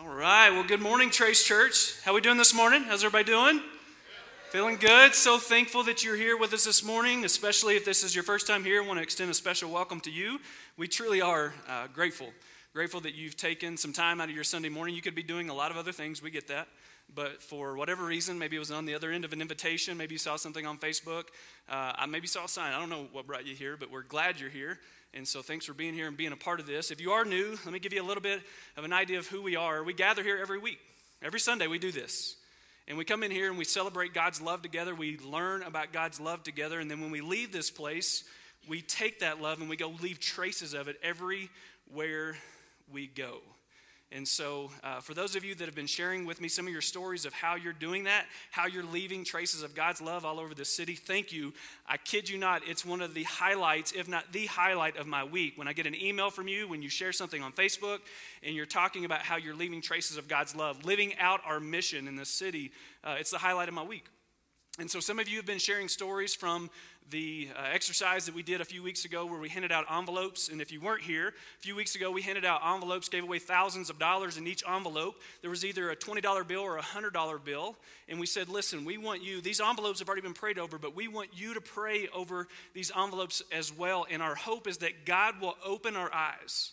All right. Well, good morning, Trace Church. How we doing this morning? How's everybody doing? Feeling good. So thankful that you're here with us this morning, especially if this is your first time here. I want to extend a special welcome to you. We truly are uh, grateful. Grateful that you've taken some time out of your Sunday morning. You could be doing a lot of other things. We get that. But for whatever reason, maybe it was on the other end of an invitation. Maybe you saw something on Facebook. Uh, I maybe saw a sign. I don't know what brought you here, but we're glad you're here. And so thanks for being here and being a part of this. If you are new, let me give you a little bit of an idea of who we are. We gather here every week. Every Sunday we do this. And we come in here and we celebrate God's love together. We learn about God's love together. And then when we leave this place, we take that love and we go leave traces of it everywhere we go. And so, uh, for those of you that have been sharing with me some of your stories of how you're doing that, how you're leaving traces of God's love all over the city, thank you. I kid you not, it's one of the highlights, if not the highlight of my week. When I get an email from you, when you share something on Facebook, and you're talking about how you're leaving traces of God's love, living out our mission in the city, uh, it's the highlight of my week. And so, some of you have been sharing stories from the uh, exercise that we did a few weeks ago where we handed out envelopes. And if you weren't here, a few weeks ago we handed out envelopes, gave away thousands of dollars in each envelope. There was either a $20 bill or a $100 bill. And we said, listen, we want you, these envelopes have already been prayed over, but we want you to pray over these envelopes as well. And our hope is that God will open our eyes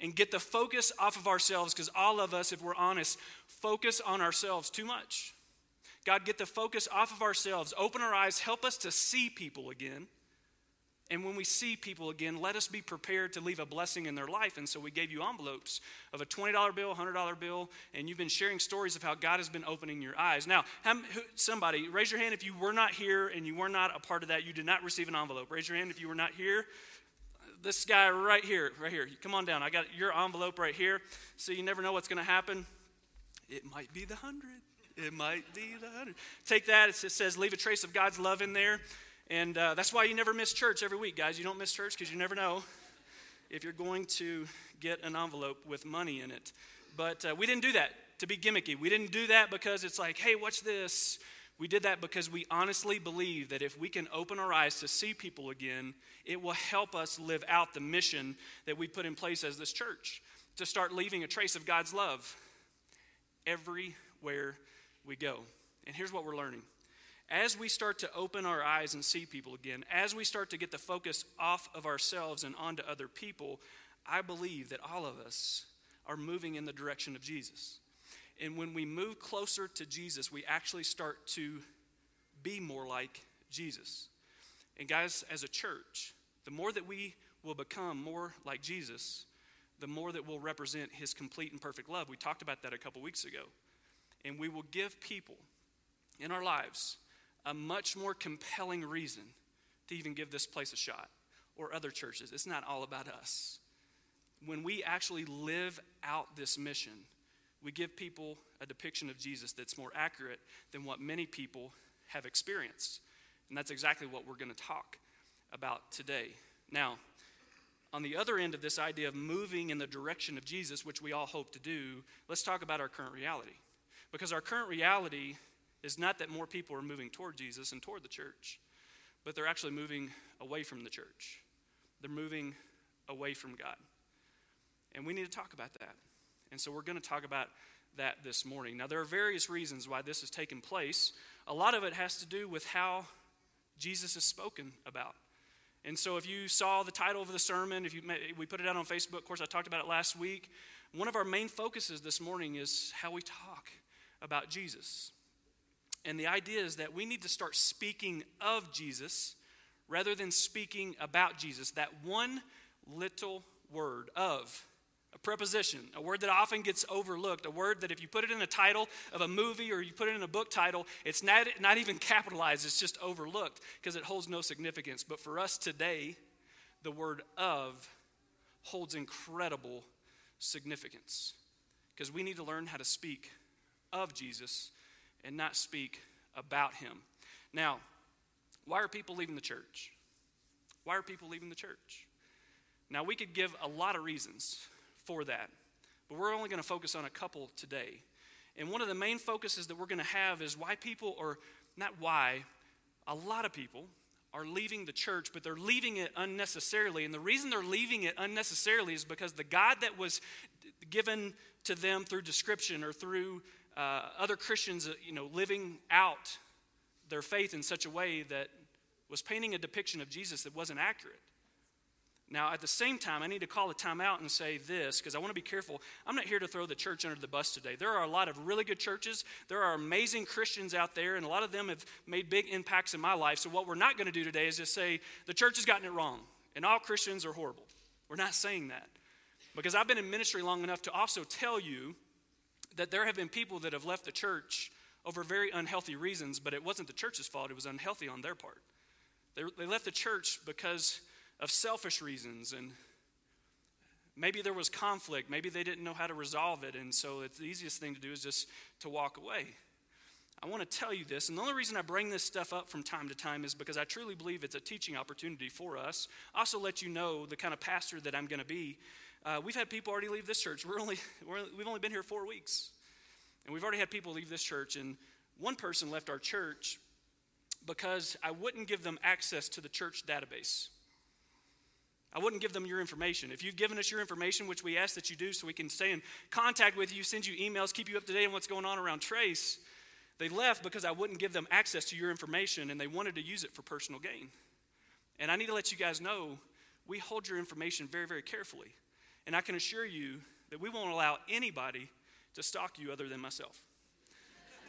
and get the focus off of ourselves because all of us, if we're honest, focus on ourselves too much. God, get the focus off of ourselves, open our eyes, help us to see people again. And when we see people again, let us be prepared to leave a blessing in their life. And so we gave you envelopes of a $20 bill, $100 bill, and you've been sharing stories of how God has been opening your eyes. Now, somebody, raise your hand if you were not here and you were not a part of that. You did not receive an envelope. Raise your hand if you were not here. This guy right here, right here. Come on down. I got your envelope right here. So you never know what's going to happen. It might be the 100. It might be the hundred. Take that. It says, leave a trace of God's love in there. And uh, that's why you never miss church every week, guys. You don't miss church because you never know if you're going to get an envelope with money in it. But uh, we didn't do that to be gimmicky. We didn't do that because it's like, hey, watch this. We did that because we honestly believe that if we can open our eyes to see people again, it will help us live out the mission that we put in place as this church to start leaving a trace of God's love everywhere we go. And here's what we're learning. As we start to open our eyes and see people again, as we start to get the focus off of ourselves and onto other people, I believe that all of us are moving in the direction of Jesus. And when we move closer to Jesus, we actually start to be more like Jesus. And guys, as a church, the more that we will become more like Jesus, the more that we'll represent his complete and perfect love. We talked about that a couple weeks ago and we will give people in our lives a much more compelling reason to even give this place a shot or other churches. It's not all about us. When we actually live out this mission, we give people a depiction of Jesus that's more accurate than what many people have experienced. And that's exactly what we're going to talk about today. Now, on the other end of this idea of moving in the direction of Jesus, which we all hope to do, let's talk about our current reality. Because our current reality is not that more people are moving toward Jesus and toward the church, but they're actually moving away from the church. They're moving away from God. And we need to talk about that. And so we're going to talk about that this morning. Now, there are various reasons why this has taken place. A lot of it has to do with how Jesus is spoken about. And so, if you saw the title of the sermon, if you we put it out on Facebook, of course, I talked about it last week. One of our main focuses this morning is how we talk about Jesus. And the idea is that we need to start speaking of Jesus rather than speaking about Jesus. That one little word of, a preposition, a word that often gets overlooked, a word that if you put it in a title of a movie or you put it in a book title, it's not, not even capitalized, it's just overlooked because it holds no significance. But for us today, the word of holds incredible significance because we need to learn how to speak of Jesus and not speak about him. Now, why are people leaving the church? Why are people leaving the church? Now, we could give a lot of reasons for that, but we're only going to focus on a couple today. And one of the main focuses that we're going to have is why people, or not why, a lot of people are leaving the church, but they're leaving it unnecessarily. And the reason they're leaving it unnecessarily is because the God that was given to them through description or through uh, other Christians, uh, you know, living out their faith in such a way that was painting a depiction of Jesus that wasn't accurate. Now, at the same time, I need to call a time out and say this because I want to be careful. I'm not here to throw the church under the bus today. There are a lot of really good churches. There are amazing Christians out there, and a lot of them have made big impacts in my life. So, what we're not going to do today is just say the church has gotten it wrong and all Christians are horrible. We're not saying that. Because I've been in ministry long enough to also tell you that there have been people that have left the church over very unhealthy reasons, but it wasn't the church's fault, it was unhealthy on their part. They, they left the church because of selfish reasons and maybe there was conflict maybe they didn't know how to resolve it and so it's the easiest thing to do is just to walk away. I want to tell you this and the only reason i bring this stuff up from time to time is because i truly believe it's a teaching opportunity for us. I also let you know the kind of pastor that i'm going to be uh, we've had people already leave this church we're only we're, we've only been here four weeks and we've already had people leave this church and one person left our church because i wouldn't give them access to the church database I wouldn't give them your information. If you've given us your information, which we ask that you do so we can stay in contact with you, send you emails, keep you up to date on what's going on around Trace, they left because I wouldn't give them access to your information and they wanted to use it for personal gain. And I need to let you guys know we hold your information very, very carefully. And I can assure you that we won't allow anybody to stalk you other than myself.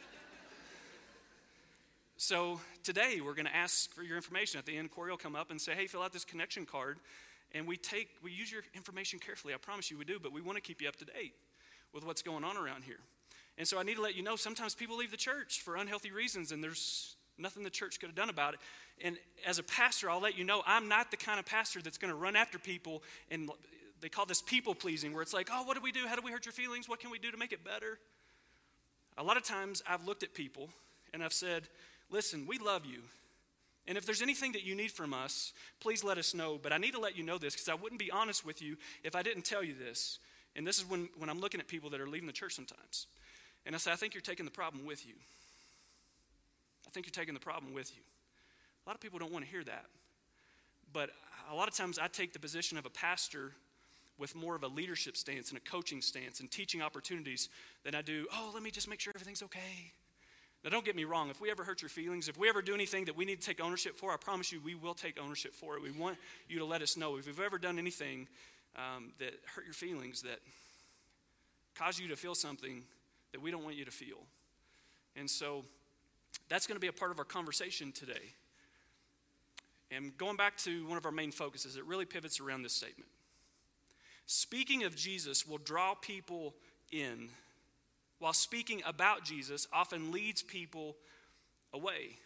so today we're going to ask for your information. At the end, Corey will come up and say, hey, fill out this connection card and we take, we use your information carefully. I promise you we do, but we want to keep you up to date with what's going on around here. And so I need to let you know sometimes people leave the church for unhealthy reasons, and there's nothing the church could have done about it. And as a pastor, I'll let you know I'm not the kind of pastor that's going to run after people and they call this people pleasing, where it's like, oh, what do we do? How do we hurt your feelings? What can we do to make it better? A lot of times I've looked at people and I've said, listen, we love you. And if there's anything that you need from us, please let us know. But I need to let you know this because I wouldn't be honest with you if I didn't tell you this. And this is when, when I'm looking at people that are leaving the church sometimes. And I say, I think you're taking the problem with you. I think you're taking the problem with you. A lot of people don't want to hear that. But a lot of times I take the position of a pastor with more of a leadership stance and a coaching stance and teaching opportunities than I do, oh, let me just make sure everything's okay. Now, don't get me wrong. If we ever hurt your feelings, if we ever do anything that we need to take ownership for, I promise you we will take ownership for it. We want you to let us know. If we've ever done anything um, that hurt your feelings, that caused you to feel something that we don't want you to feel. And so that's going to be a part of our conversation today. And going back to one of our main focuses, it really pivots around this statement. Speaking of Jesus will draw people in while speaking about Jesus often leads people away.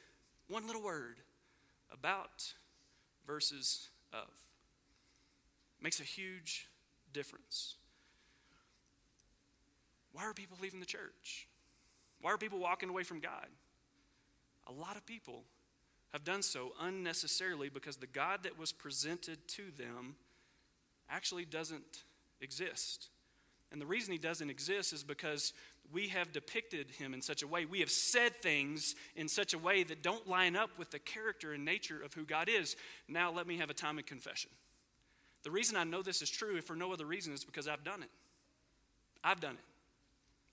One little word about versus of makes a huge difference. Why are people leaving the church? Why are people walking away from God? A lot of people have done so unnecessarily because the God that was presented to them actually doesn't exist. And the reason he doesn't exist is because we have depicted him in such a way. We have said things in such a way that don't line up with the character and nature of who God is. Now, let me have a time of confession. The reason I know this is true, if for no other reason, is because I've done it. I've done it.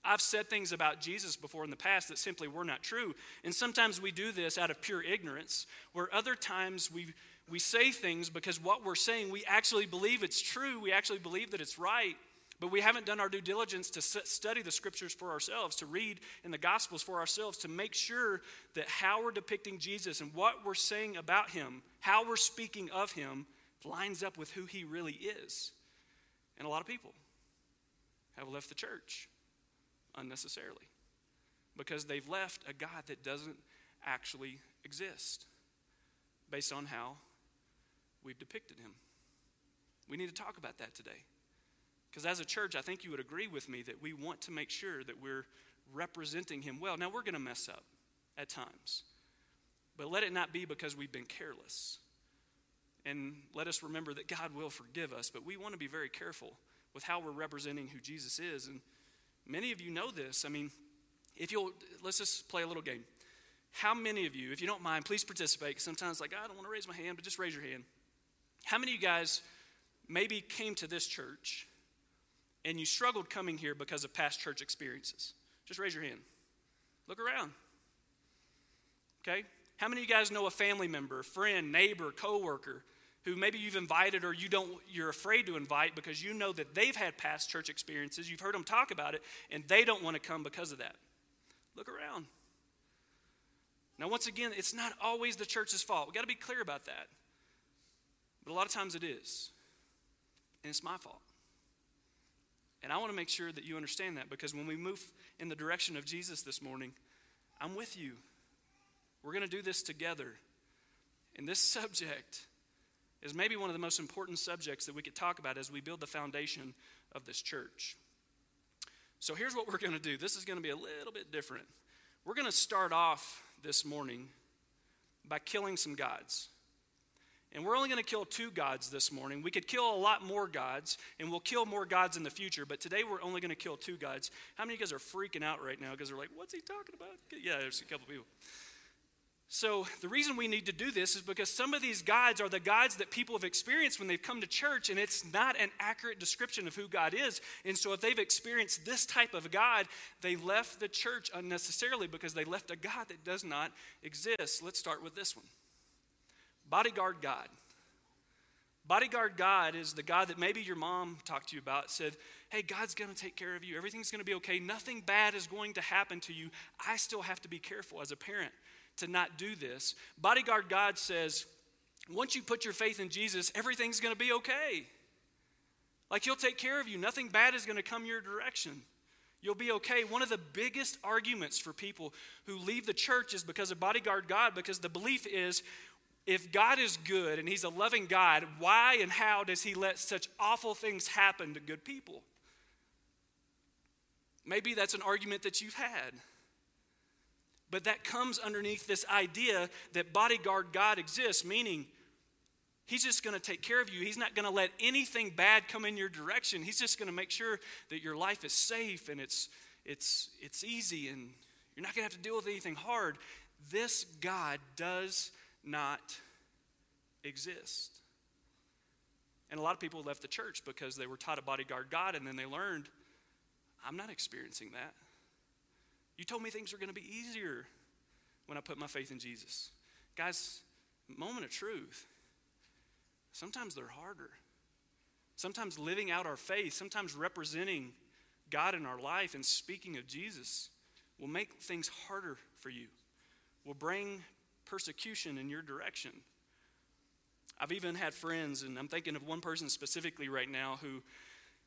I've said things about Jesus before in the past that simply were not true. And sometimes we do this out of pure ignorance, where other times we, we say things because what we're saying, we actually believe it's true. We actually believe that it's right. But we haven't done our due diligence to study the scriptures for ourselves, to read in the gospels for ourselves, to make sure that how we're depicting Jesus and what we're saying about him, how we're speaking of him, lines up with who he really is. And a lot of people have left the church unnecessarily because they've left a God that doesn't actually exist based on how we've depicted him. We need to talk about that today. Because as a church, I think you would agree with me that we want to make sure that we're representing him well. Now, we're going to mess up at times, but let it not be because we've been careless. And let us remember that God will forgive us, but we want to be very careful with how we're representing who Jesus is. And many of you know this. I mean, if you'll, let's just play a little game. How many of you, if you don't mind, please participate? Sometimes, like, ah, I don't want to raise my hand, but just raise your hand. How many of you guys maybe came to this church and you struggled coming here because of past church experiences? Just raise your hand. Look around. Okay? How many of you guys know a family member, friend, neighbor, coworker who maybe you've invited or you don't you're afraid to invite because you know that they've had past church experiences, you've heard them talk about it and they don't want to come because of that. Look around. Now once again, it's not always the church's fault. We got to be clear about that. But a lot of times it is. And it's my fault. And I want to make sure that you understand that because when we move in the direction of Jesus this morning, I'm with you. We're going to do this together. And this subject is maybe one of the most important subjects that we could talk about as we build the foundation of this church. So here's what we're going to do. This is going to be a little bit different. We're going to start off this morning by killing some gods. And we're only going to kill two gods this morning. We could kill a lot more gods, and we'll kill more gods in the future, but today we're only going to kill two gods. How many of you guys are freaking out right now because they're like, what's he talking about? Yeah, there's a couple people. So, the reason we need to do this is because some of these gods are the gods that people have experienced when they've come to church, and it's not an accurate description of who God is. And so, if they've experienced this type of God, they left the church unnecessarily because they left a God that does not exist. Let's start with this one Bodyguard God. Bodyguard God is the God that maybe your mom talked to you about, said, Hey, God's going to take care of you. Everything's going to be okay. Nothing bad is going to happen to you. I still have to be careful as a parent to not do this. Bodyguard God says, once you put your faith in Jesus, everything's going to be okay. Like He'll take care of you. Nothing bad is going to come your direction. You'll be okay. One of the biggest arguments for people who leave the church is because of bodyguard God, because the belief is if God is good and He's a loving God, why and how does He let such awful things happen to good people? Maybe that's an argument that you've had. But that comes underneath this idea that bodyguard God exists, meaning He's just going to take care of you. He's not going to let anything bad come in your direction. He's just going to make sure that your life is safe and it's, it's, it's easy and you're not going to have to deal with anything hard. This God does not exist. And a lot of people left the church because they were taught a bodyguard God and then they learned, I'm not experiencing that. You told me things were going to be easier when I put my faith in Jesus. Guys, moment of truth. Sometimes they're harder. Sometimes living out our faith, sometimes representing God in our life and speaking of Jesus will make things harder for you, will bring persecution in your direction. I've even had friends, and I'm thinking of one person specifically right now who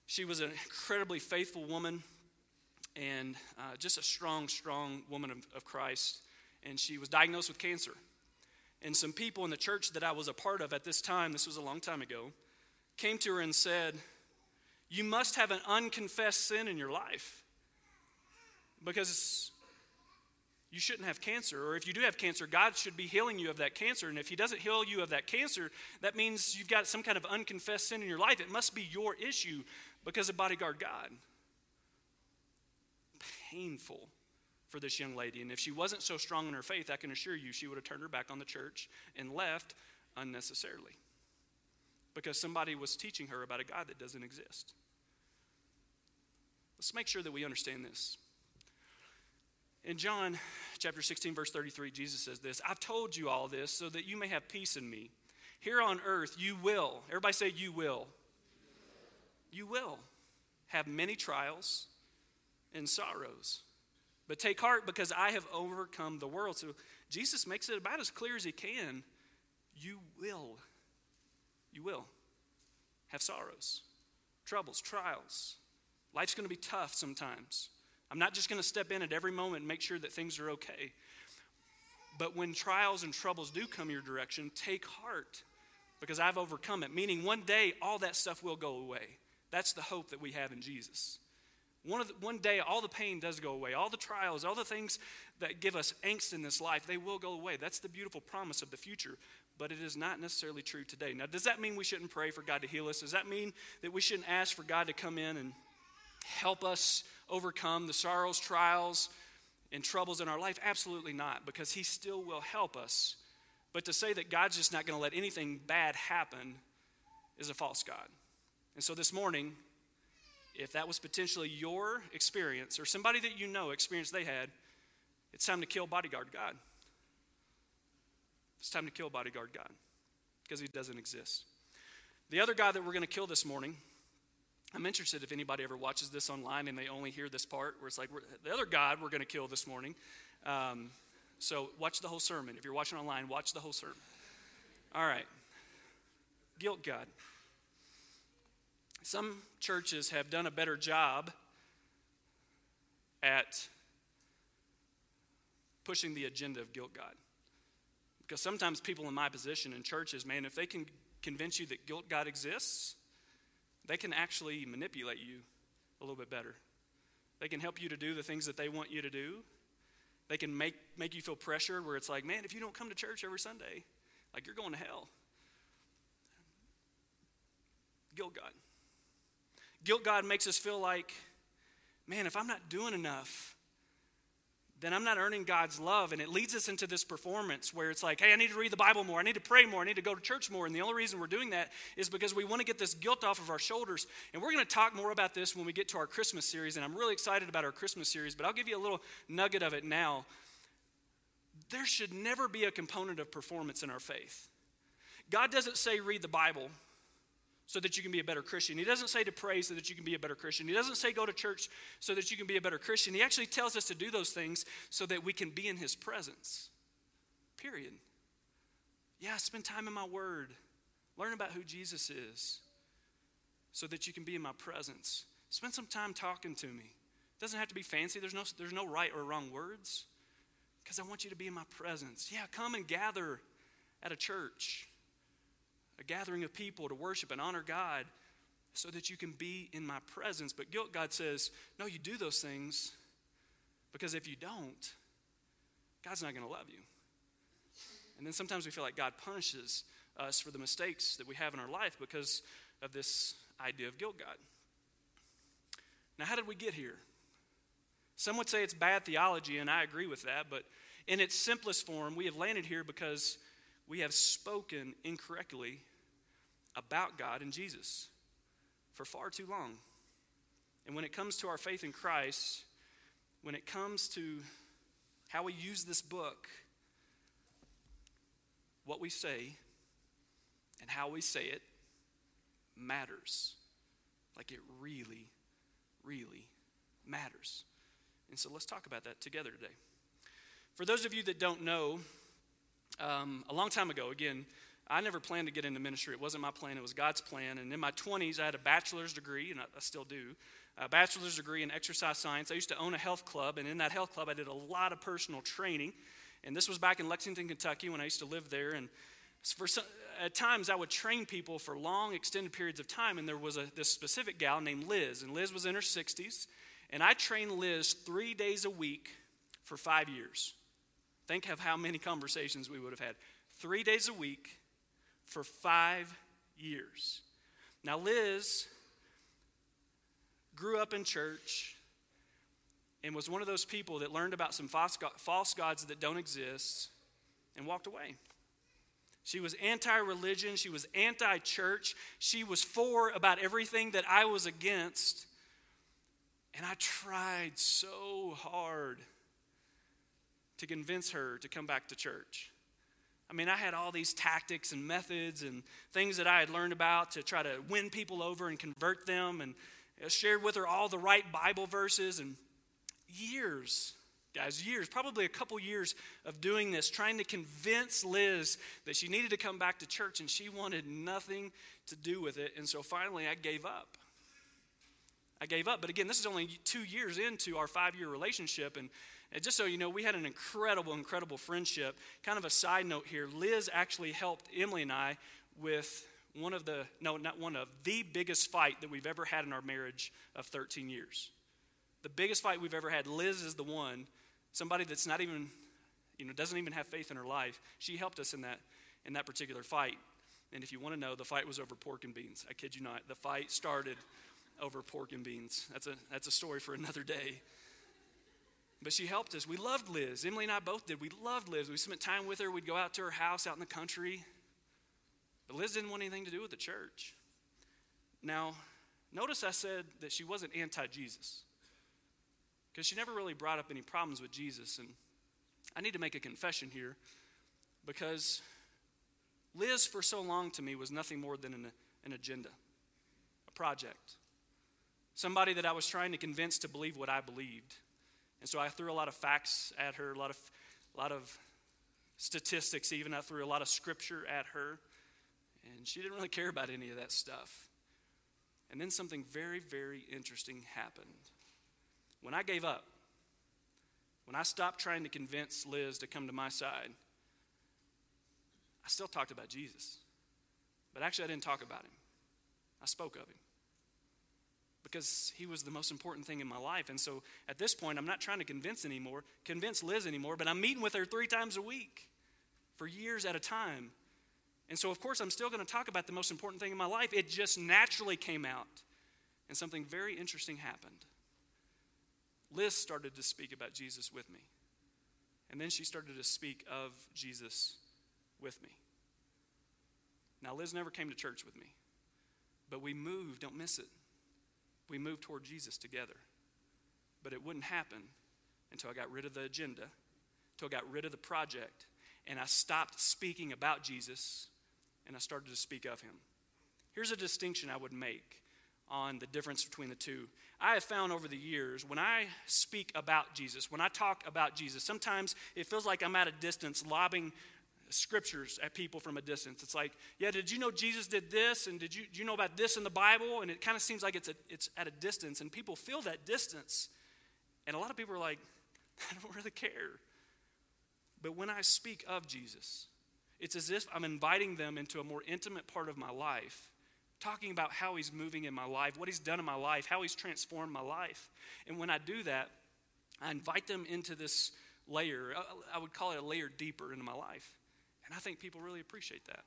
she was an incredibly faithful woman and uh, just a strong, strong woman of, of Christ. And she was diagnosed with cancer. And some people in the church that I was a part of at this time, this was a long time ago, came to her and said, You must have an unconfessed sin in your life because you shouldn't have cancer. Or if you do have cancer, God should be healing you of that cancer. And if He doesn't heal you of that cancer, that means you've got some kind of unconfessed sin in your life. It must be your issue because of bodyguard God painful for this young lady. And if she wasn't so strong in her faith, I can assure you she would have turned her back on the church and left unnecessarily because somebody was teaching her about a God that doesn't exist. Let's make sure that we understand this. In John chapter 16, verse 33, Jesus says this I've told you all this so that you may have peace in me. Here on earth, you will, everybody say, you will. You will have many trials and sorrows. But take heart because I have overcome the world. So Jesus makes it about as clear as he can. You will. You will have sorrows, troubles, trials. Life's going to be tough sometimes. I'm not just going to step in at every moment and make sure that things are okay. But when trials and troubles do come your direction, take heart because I've overcome it. Meaning, one day all that stuff will go away. That's the hope that we have in Jesus. One, the, one day, all the pain does go away. All the trials, all the things that give us angst in this life, they will go away. That's the beautiful promise of the future. But it is not necessarily true today. Now, does that mean we shouldn't pray for God to heal us? Does that mean that we shouldn't ask for God to come in and help us overcome the sorrows, trials, and troubles in our life? Absolutely not, because He still will help us. But to say that God's just not going to let anything bad happen is a false God. And so this morning, if that was potentially your experience or somebody that you know experience they had, it's time to kill bodyguard God. It's time to kill bodyguard God because he doesn't exist. The other guy that we're going to kill this morning, I'm interested if anybody ever watches this online and they only hear this part where it's like, the other God we're going to kill this morning. Um, so watch the whole sermon. If you're watching online, watch the whole sermon. All right. Guilt God. Some churches have done a better job at pushing the agenda of guilt God. Because sometimes people in my position in churches, man, if they can convince you that guilt God exists, they can actually manipulate you a little bit better. They can help you to do the things that they want you to do. They can make, make you feel pressured where it's like, man, if you don't come to church every Sunday, like you're going to hell. Guilt God. Guilt God makes us feel like, man, if I'm not doing enough, then I'm not earning God's love. And it leads us into this performance where it's like, hey, I need to read the Bible more. I need to pray more. I need to go to church more. And the only reason we're doing that is because we want to get this guilt off of our shoulders. And we're going to talk more about this when we get to our Christmas series. And I'm really excited about our Christmas series, but I'll give you a little nugget of it now. There should never be a component of performance in our faith. God doesn't say read the Bible so that you can be a better Christian. He doesn't say to pray so that you can be a better Christian. He doesn't say go to church so that you can be a better Christian. He actually tells us to do those things so that we can be in His presence. Period. Yeah, spend time in my Word. Learn about who Jesus is so that you can be in my presence. Spend some time talking to me. It doesn't have to be fancy, there's no, there's no right or wrong words because I want you to be in my presence. Yeah, come and gather at a church a gathering of people to worship and honor God so that you can be in my presence. But guilt, God says, no, you do those things because if you don't, God's not going to love you. And then sometimes we feel like God punishes us for the mistakes that we have in our life because of this idea of guilt, God. Now, how did we get here? Some would say it's bad theology, and I agree with that, but in its simplest form, we have landed here because we have spoken incorrectly about God and Jesus for far too long. And when it comes to our faith in Christ, when it comes to how we use this book, what we say and how we say it matters. Like it really, really matters. And so let's talk about that together today. For those of you that don't know, um, a long time ago, again, I never planned to get into ministry. It wasn't my plan, it was God's plan. And in my 20s, I had a bachelor's degree, and I, I still do, a bachelor's degree in exercise science. I used to own a health club, and in that health club, I did a lot of personal training. And this was back in Lexington, Kentucky, when I used to live there. And for some, at times, I would train people for long, extended periods of time. And there was a, this specific gal named Liz, and Liz was in her 60s. And I trained Liz three days a week for five years. Think of how many conversations we would have had. Three days a week for five years. Now, Liz grew up in church and was one of those people that learned about some false gods that don't exist and walked away. She was anti religion. She was anti church. She was for about everything that I was against. And I tried so hard to convince her to come back to church. I mean, I had all these tactics and methods and things that I had learned about to try to win people over and convert them, and I shared with her all the right Bible verses. And years, guys, years, probably a couple years of doing this, trying to convince Liz that she needed to come back to church, and she wanted nothing to do with it. And so finally, I gave up. I gave up. But again, this is only two years into our five year relationship, and and just so you know, we had an incredible, incredible friendship. Kind of a side note here Liz actually helped Emily and I with one of the, no, not one of, the biggest fight that we've ever had in our marriage of 13 years. The biggest fight we've ever had. Liz is the one, somebody that's not even, you know, doesn't even have faith in her life. She helped us in that, in that particular fight. And if you want to know, the fight was over pork and beans. I kid you not. The fight started over pork and beans. That's a, that's a story for another day. But she helped us. We loved Liz. Emily and I both did. We loved Liz. We spent time with her. We'd go out to her house out in the country. But Liz didn't want anything to do with the church. Now, Notice I said that she wasn't anti Jesus because she never really brought up any problems with Jesus. And I need to make a confession here because Liz, for so long to me, was nothing more than an, an agenda, a project, somebody that I was trying to convince to believe what I believed. And so I threw a lot of facts at her, a lot of, a lot of statistics, even. I threw a lot of scripture at her. And she didn't really care about any of that stuff. And then something very, very interesting happened. When I gave up, when I stopped trying to convince Liz to come to my side, I still talked about Jesus. But actually, I didn't talk about him, I spoke of him. Because he was the most important thing in my life. And so at this point, I'm not trying to convince anymore, convince Liz anymore, but I'm meeting with her three times a week for years at a time. And so, of course, I'm still going to talk about the most important thing in my life. It just naturally came out. And something very interesting happened. Liz started to speak about Jesus with me. And then she started to speak of Jesus with me. Now, Liz never came to church with me, but we moved, don't miss it. We moved toward Jesus together. But it wouldn't happen until I got rid of the agenda, until I got rid of the project, and I stopped speaking about Jesus and I started to speak of him. Here's a distinction I would make on the difference between the two. I have found over the years when I speak about Jesus, when I talk about Jesus, sometimes it feels like I'm at a distance lobbing scriptures at people from a distance. It's like, yeah, did you know Jesus did this? And did you, do you know about this in the Bible? And it kind of seems like it's, a, it's at a distance, and people feel that distance. And a lot of people are like, I don't really care. But when I speak of Jesus, it's as if I'm inviting them into a more intimate part of my life, talking about how He's moving in my life, what He's done in my life, how He's transformed my life. And when I do that, I invite them into this layer. I would call it a layer deeper into my life. And I think people really appreciate that.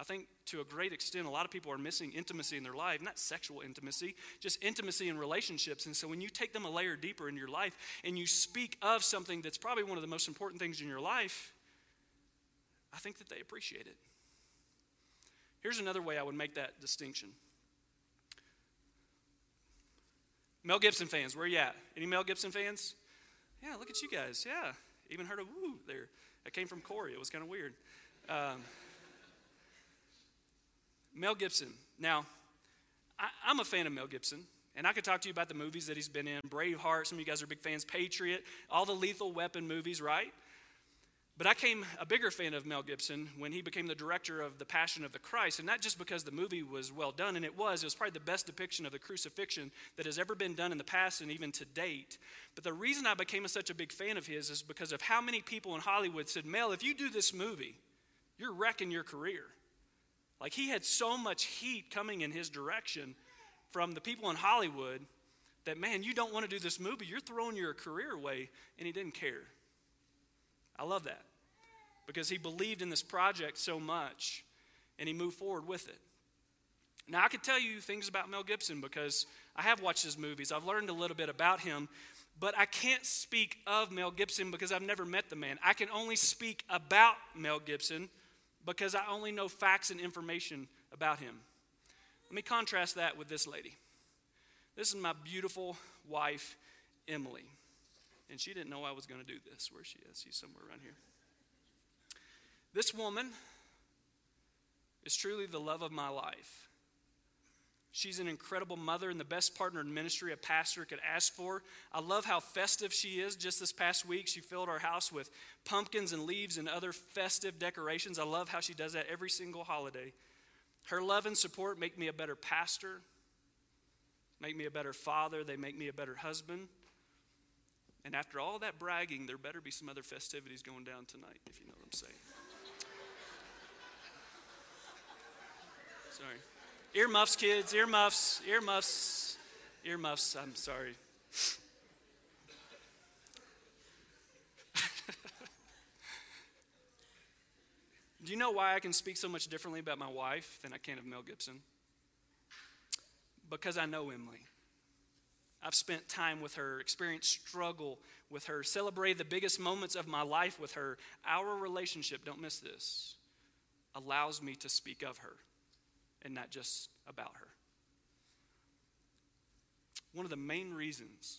I think to a great extent, a lot of people are missing intimacy in their life, not sexual intimacy, just intimacy in relationships. And so when you take them a layer deeper in your life and you speak of something that's probably one of the most important things in your life, I think that they appreciate it. Here's another way I would make that distinction. Mel Gibson fans, where are you at? Any Mel Gibson fans? Yeah, look at you guys. Yeah, even heard a woo there. That came from Corey. It was kind of weird. Um, Mel Gibson. Now, I, I'm a fan of Mel Gibson. And I could talk to you about the movies that he's been in Braveheart, some of you guys are big fans, Patriot, all the lethal weapon movies, right? But I came a bigger fan of Mel Gibson when he became the director of The Passion of the Christ, and not just because the movie was well done, and it was, it was probably the best depiction of the crucifixion that has ever been done in the past and even to date. But the reason I became such a big fan of his is because of how many people in Hollywood said, Mel, if you do this movie, you're wrecking your career. Like he had so much heat coming in his direction from the people in Hollywood that, man, you don't want to do this movie, you're throwing your career away, and he didn't care. I love that because he believed in this project so much and he moved forward with it. Now, I could tell you things about Mel Gibson because I have watched his movies. I've learned a little bit about him, but I can't speak of Mel Gibson because I've never met the man. I can only speak about Mel Gibson because I only know facts and information about him. Let me contrast that with this lady. This is my beautiful wife, Emily. And she didn't know I was going to do this. Where she is? She's somewhere around here. This woman is truly the love of my life. She's an incredible mother and the best partner in ministry a pastor could ask for. I love how festive she is. Just this past week, she filled our house with pumpkins and leaves and other festive decorations. I love how she does that every single holiday. Her love and support make me a better pastor, make me a better father, they make me a better husband. And after all that bragging, there better be some other festivities going down tonight, if you know what I'm saying. Sorry. Earmuffs, kids, earmuffs, earmuffs, earmuffs. I'm sorry. Do you know why I can speak so much differently about my wife than I can of Mel Gibson? Because I know Emily. I've spent time with her, experienced struggle with her, celebrated the biggest moments of my life with her. Our relationship, don't miss this, allows me to speak of her and not just about her. one of the main reasons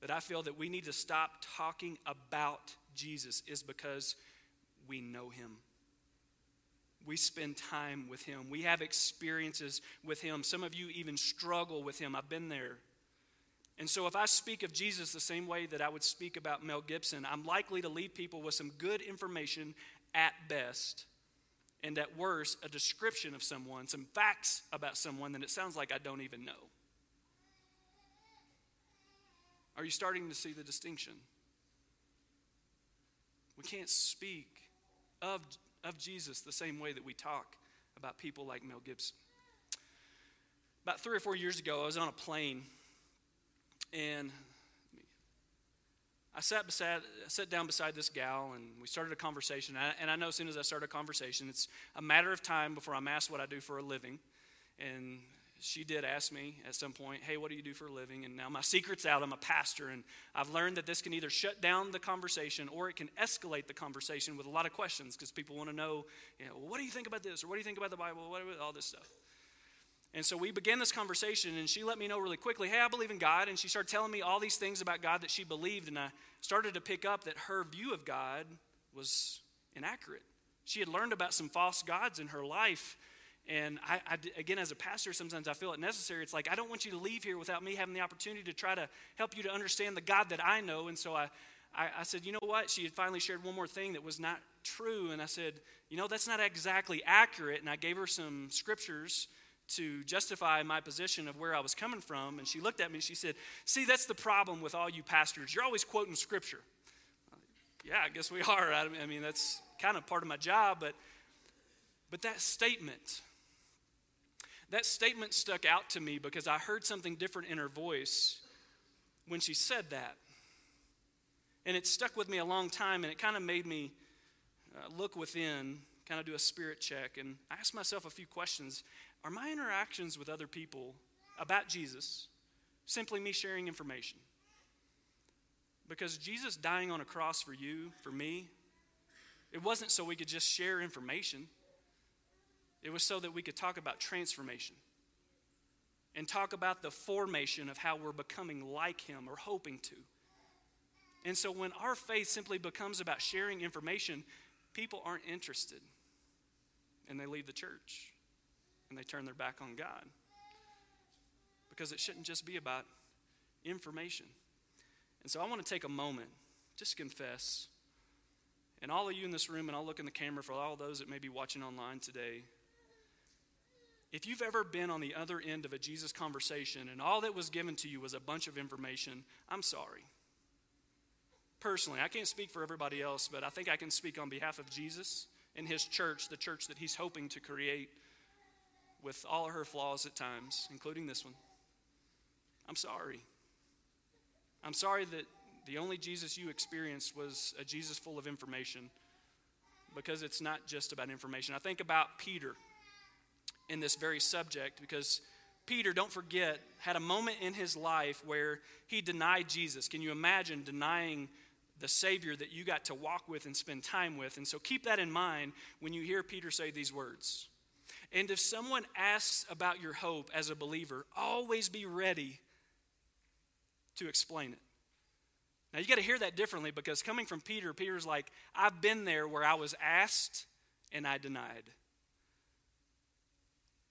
that I feel that we need to stop talking about Jesus is because we know him. We spend time with him. We have experiences with him. Some of you even struggle with him. I've been there. And so, if I speak of Jesus the same way that I would speak about Mel Gibson, I'm likely to leave people with some good information at best, and at worst, a description of someone, some facts about someone that it sounds like I don't even know. Are you starting to see the distinction? We can't speak of, of Jesus the same way that we talk about people like Mel Gibson. About three or four years ago, I was on a plane and I sat beside, I sat down beside this gal, and we started a conversation. And I know as soon as I start a conversation, it's a matter of time before I'm asked what I do for a living. And she did ask me at some point, "Hey, what do you do for a living?" And now my secret's out. I'm a pastor, and I've learned that this can either shut down the conversation or it can escalate the conversation with a lot of questions because people want to know, you know, well, what do you think about this or what do you think about the Bible? What all this stuff. And so we began this conversation, and she let me know really quickly, hey, I believe in God. And she started telling me all these things about God that she believed. And I started to pick up that her view of God was inaccurate. She had learned about some false gods in her life. And I, I, again, as a pastor, sometimes I feel it necessary. It's like, I don't want you to leave here without me having the opportunity to try to help you to understand the God that I know. And so I, I, I said, you know what? She had finally shared one more thing that was not true. And I said, you know, that's not exactly accurate. And I gave her some scriptures to justify my position of where I was coming from. And she looked at me she said, See, that's the problem with all you pastors. You're always quoting scripture. yeah, I guess we are. I mean, that's kind of part of my job, but, but that statement, that statement stuck out to me because I heard something different in her voice when she said that. And it stuck with me a long time, and it kind of made me uh, look within, kind of do a spirit check, and ask myself a few questions. Are my interactions with other people about Jesus simply me sharing information? Because Jesus dying on a cross for you, for me, it wasn't so we could just share information. It was so that we could talk about transformation and talk about the formation of how we're becoming like Him or hoping to. And so when our faith simply becomes about sharing information, people aren't interested and they leave the church and they turn their back on God. Because it shouldn't just be about information. And so I want to take a moment, just confess. And all of you in this room, and I'll look in the camera for all those that may be watching online today. If you've ever been on the other end of a Jesus conversation and all that was given to you was a bunch of information, I'm sorry. Personally, I can't speak for everybody else, but I think I can speak on behalf of Jesus and his church, the church that he's hoping to create with all her flaws at times, including this one. I'm sorry. I'm sorry that the only Jesus you experienced was a Jesus full of information because it's not just about information. I think about Peter in this very subject because Peter, don't forget, had a moment in his life where he denied Jesus. Can you imagine denying the Savior that you got to walk with and spend time with? And so keep that in mind when you hear Peter say these words. And if someone asks about your hope as a believer, always be ready to explain it. Now, you got to hear that differently because coming from Peter, Peter's like, I've been there where I was asked and I denied.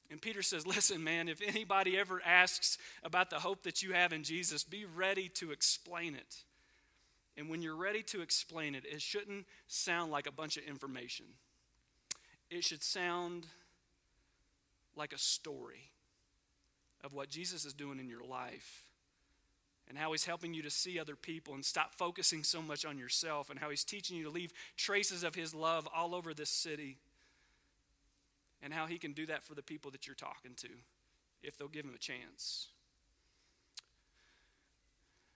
And Peter says, Listen, man, if anybody ever asks about the hope that you have in Jesus, be ready to explain it. And when you're ready to explain it, it shouldn't sound like a bunch of information. It should sound like a story of what Jesus is doing in your life and how he's helping you to see other people and stop focusing so much on yourself and how he's teaching you to leave traces of his love all over this city and how he can do that for the people that you're talking to if they'll give him a chance.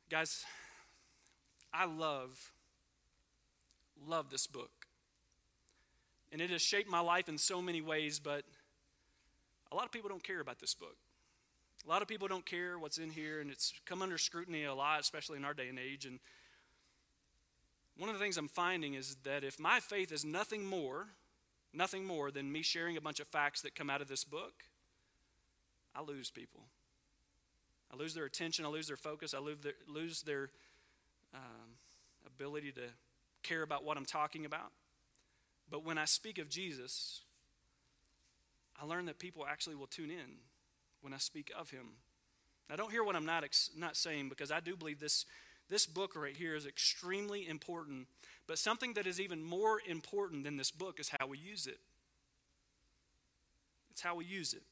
Guys, I love love this book. And it has shaped my life in so many ways, but a lot of people don't care about this book. A lot of people don't care what's in here, and it's come under scrutiny a lot, especially in our day and age. And one of the things I'm finding is that if my faith is nothing more, nothing more than me sharing a bunch of facts that come out of this book, I lose people. I lose their attention, I lose their focus, I lose their, lose their um, ability to care about what I'm talking about. But when I speak of Jesus, I learned that people actually will tune in when I speak of him. Now, don't hear what I'm not, ex- not saying because I do believe this, this book right here is extremely important. But something that is even more important than this book is how we use it. It's how we use it.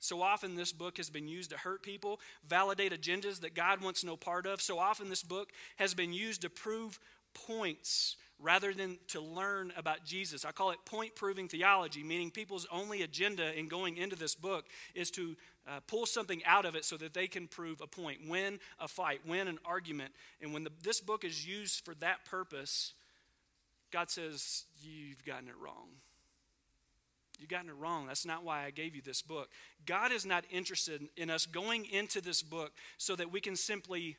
So often, this book has been used to hurt people, validate agendas that God wants no part of. So often, this book has been used to prove points rather than to learn about Jesus. I call it point proving theology, meaning people's only agenda in going into this book is to uh, pull something out of it so that they can prove a point, win a fight, win an argument. And when the, this book is used for that purpose, God says, You've gotten it wrong. You've gotten it wrong. That's not why I gave you this book. God is not interested in us going into this book so that we can simply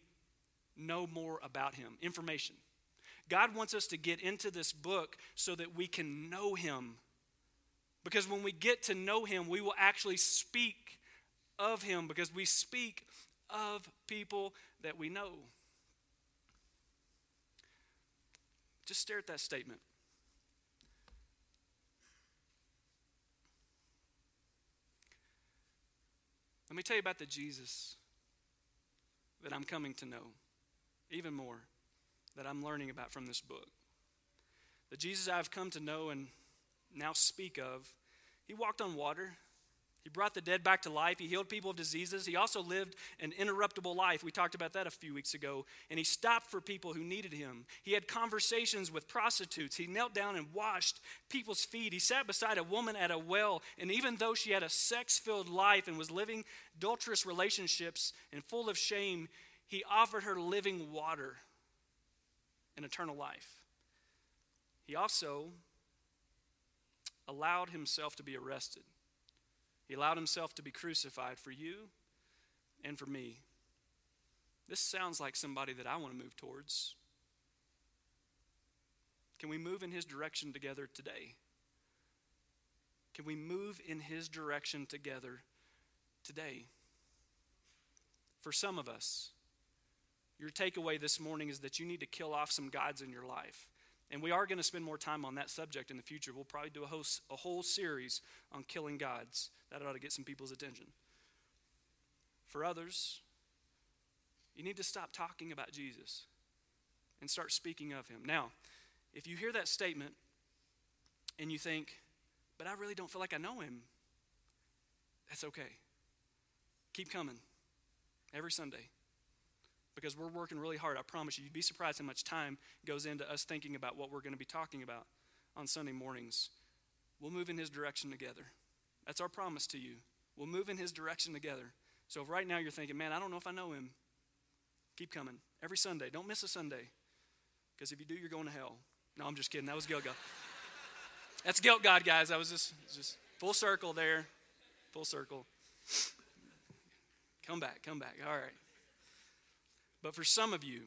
know more about Him, information. God wants us to get into this book so that we can know Him. Because when we get to know Him, we will actually speak of Him because we speak of people that we know. Just stare at that statement. Let me tell you about the Jesus that I'm coming to know, even more, that I'm learning about from this book. The Jesus I've come to know and now speak of, he walked on water, he brought the dead back to life. He healed people of diseases. He also lived an interruptible life. We talked about that a few weeks ago. And he stopped for people who needed him. He had conversations with prostitutes. He knelt down and washed people's feet. He sat beside a woman at a well. And even though she had a sex filled life and was living adulterous relationships and full of shame, he offered her living water and eternal life. He also allowed himself to be arrested. He allowed himself to be crucified for you and for me. This sounds like somebody that I want to move towards. Can we move in his direction together today? Can we move in his direction together today? For some of us, your takeaway this morning is that you need to kill off some gods in your life. And we are going to spend more time on that subject in the future. We'll probably do a whole, a whole series on killing gods. That ought to get some people's attention. For others, you need to stop talking about Jesus and start speaking of him. Now, if you hear that statement and you think, but I really don't feel like I know him, that's okay. Keep coming every Sunday because we're working really hard. I promise you, you'd be surprised how much time goes into us thinking about what we're going to be talking about on Sunday mornings. We'll move in His direction together. That's our promise to you. We'll move in His direction together. So if right now you're thinking, man, I don't know if I know Him, keep coming. Every Sunday. Don't miss a Sunday. Because if you do, you're going to hell. No, I'm just kidding. That was guilt God. That's guilt God, guys. I was just, just full circle there. Full circle. Come back, come back. All right. But for some of you,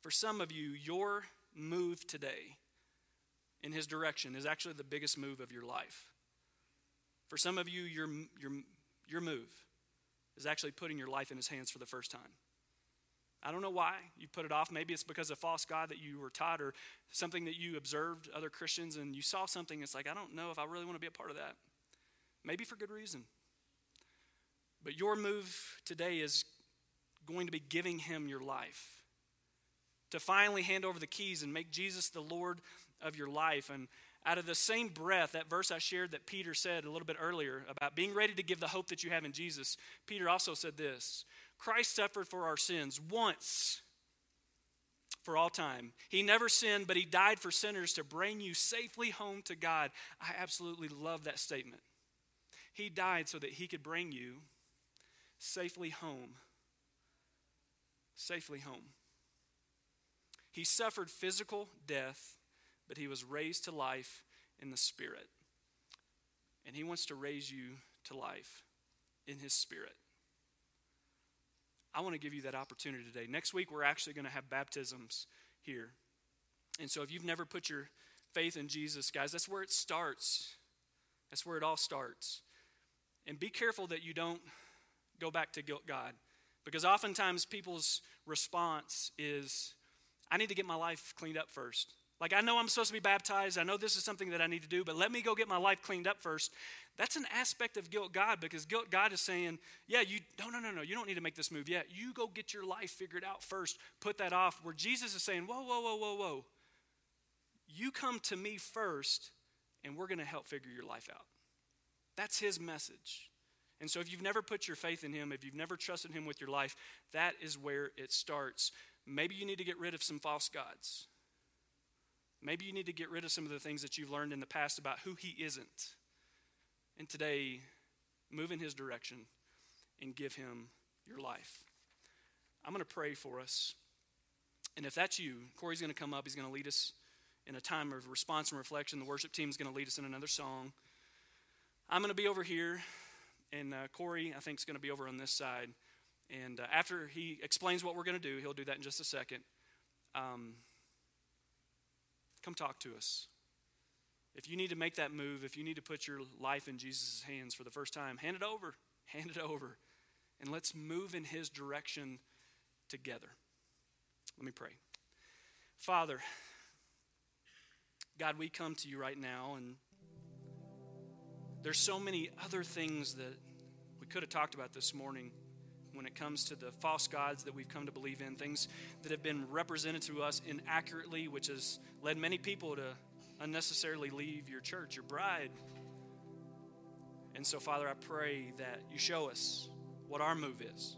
for some of you, your move today in his direction is actually the biggest move of your life. For some of you, your, your, your move is actually putting your life in his hands for the first time. I don't know why you put it off. Maybe it's because of false God that you were taught or something that you observed other Christians and you saw something. It's like, I don't know if I really want to be a part of that. Maybe for good reason. But your move today is going to be giving him your life. To finally hand over the keys and make Jesus the Lord of your life. And out of the same breath, that verse I shared that Peter said a little bit earlier about being ready to give the hope that you have in Jesus, Peter also said this Christ suffered for our sins once for all time. He never sinned, but he died for sinners to bring you safely home to God. I absolutely love that statement. He died so that he could bring you safely home safely home. He suffered physical death, but he was raised to life in the Spirit. And he wants to raise you to life in his Spirit. I want to give you that opportunity today. Next week, we're actually going to have baptisms here. And so if you've never put your faith in Jesus, guys, that's where it starts. That's where it all starts. And be careful that you don't go back to guilt God Because oftentimes people's response is, I need to get my life cleaned up first. Like, I know I'm supposed to be baptized. I know this is something that I need to do, but let me go get my life cleaned up first. That's an aspect of guilt God because guilt God is saying, yeah, you, no, no, no, no, you don't need to make this move yet. You go get your life figured out first. Put that off. Where Jesus is saying, whoa, whoa, whoa, whoa, whoa. You come to me first, and we're going to help figure your life out. That's his message. And so, if you've never put your faith in Him, if you've never trusted Him with your life, that is where it starts. Maybe you need to get rid of some false gods. Maybe you need to get rid of some of the things that you've learned in the past about who He isn't. And today, move in His direction and give Him your life. I'm going to pray for us. And if that's you, Corey's going to come up. He's going to lead us in a time of response and reflection. The worship team is going to lead us in another song. I'm going to be over here and uh, Corey, I think, is going to be over on this side. And uh, after he explains what we're going to do, he'll do that in just a second. Um, come talk to us. If you need to make that move, if you need to put your life in Jesus' hands for the first time, hand it over. Hand it over. And let's move in his direction together. Let me pray. Father, God, we come to you right now and there's so many other things that we could have talked about this morning when it comes to the false gods that we've come to believe in, things that have been represented to us inaccurately, which has led many people to unnecessarily leave your church, your bride. And so, Father, I pray that you show us what our move is.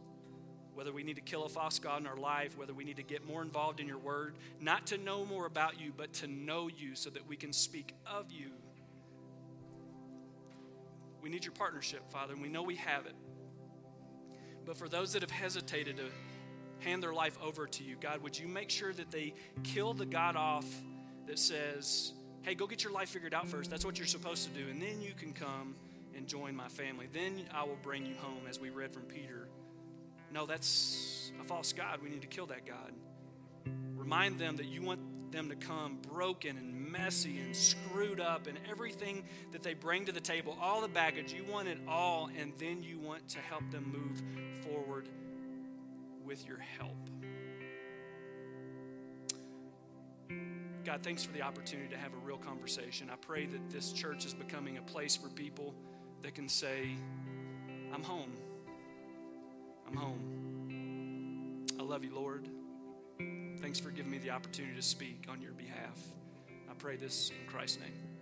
Whether we need to kill a false God in our life, whether we need to get more involved in your word, not to know more about you, but to know you so that we can speak of you we need your partnership, Father, and we know we have it. But for those that have hesitated to hand their life over to you, God, would you make sure that they kill the God off that says, hey, go get your life figured out first. That's what you're supposed to do. And then you can come and join my family. Then I will bring you home, as we read from Peter. No, that's a false God. We need to kill that God. Remind them that you want them to come broken and messy and screwed up and everything that they bring to the table, all the baggage, you want it all, and then you want to help them move forward with your help. God, thanks for the opportunity to have a real conversation. I pray that this church is becoming a place for people that can say, I'm home. I'm home. I love you, Lord. Thanks for giving me the opportunity to speak on your behalf. I pray this in Christ's name.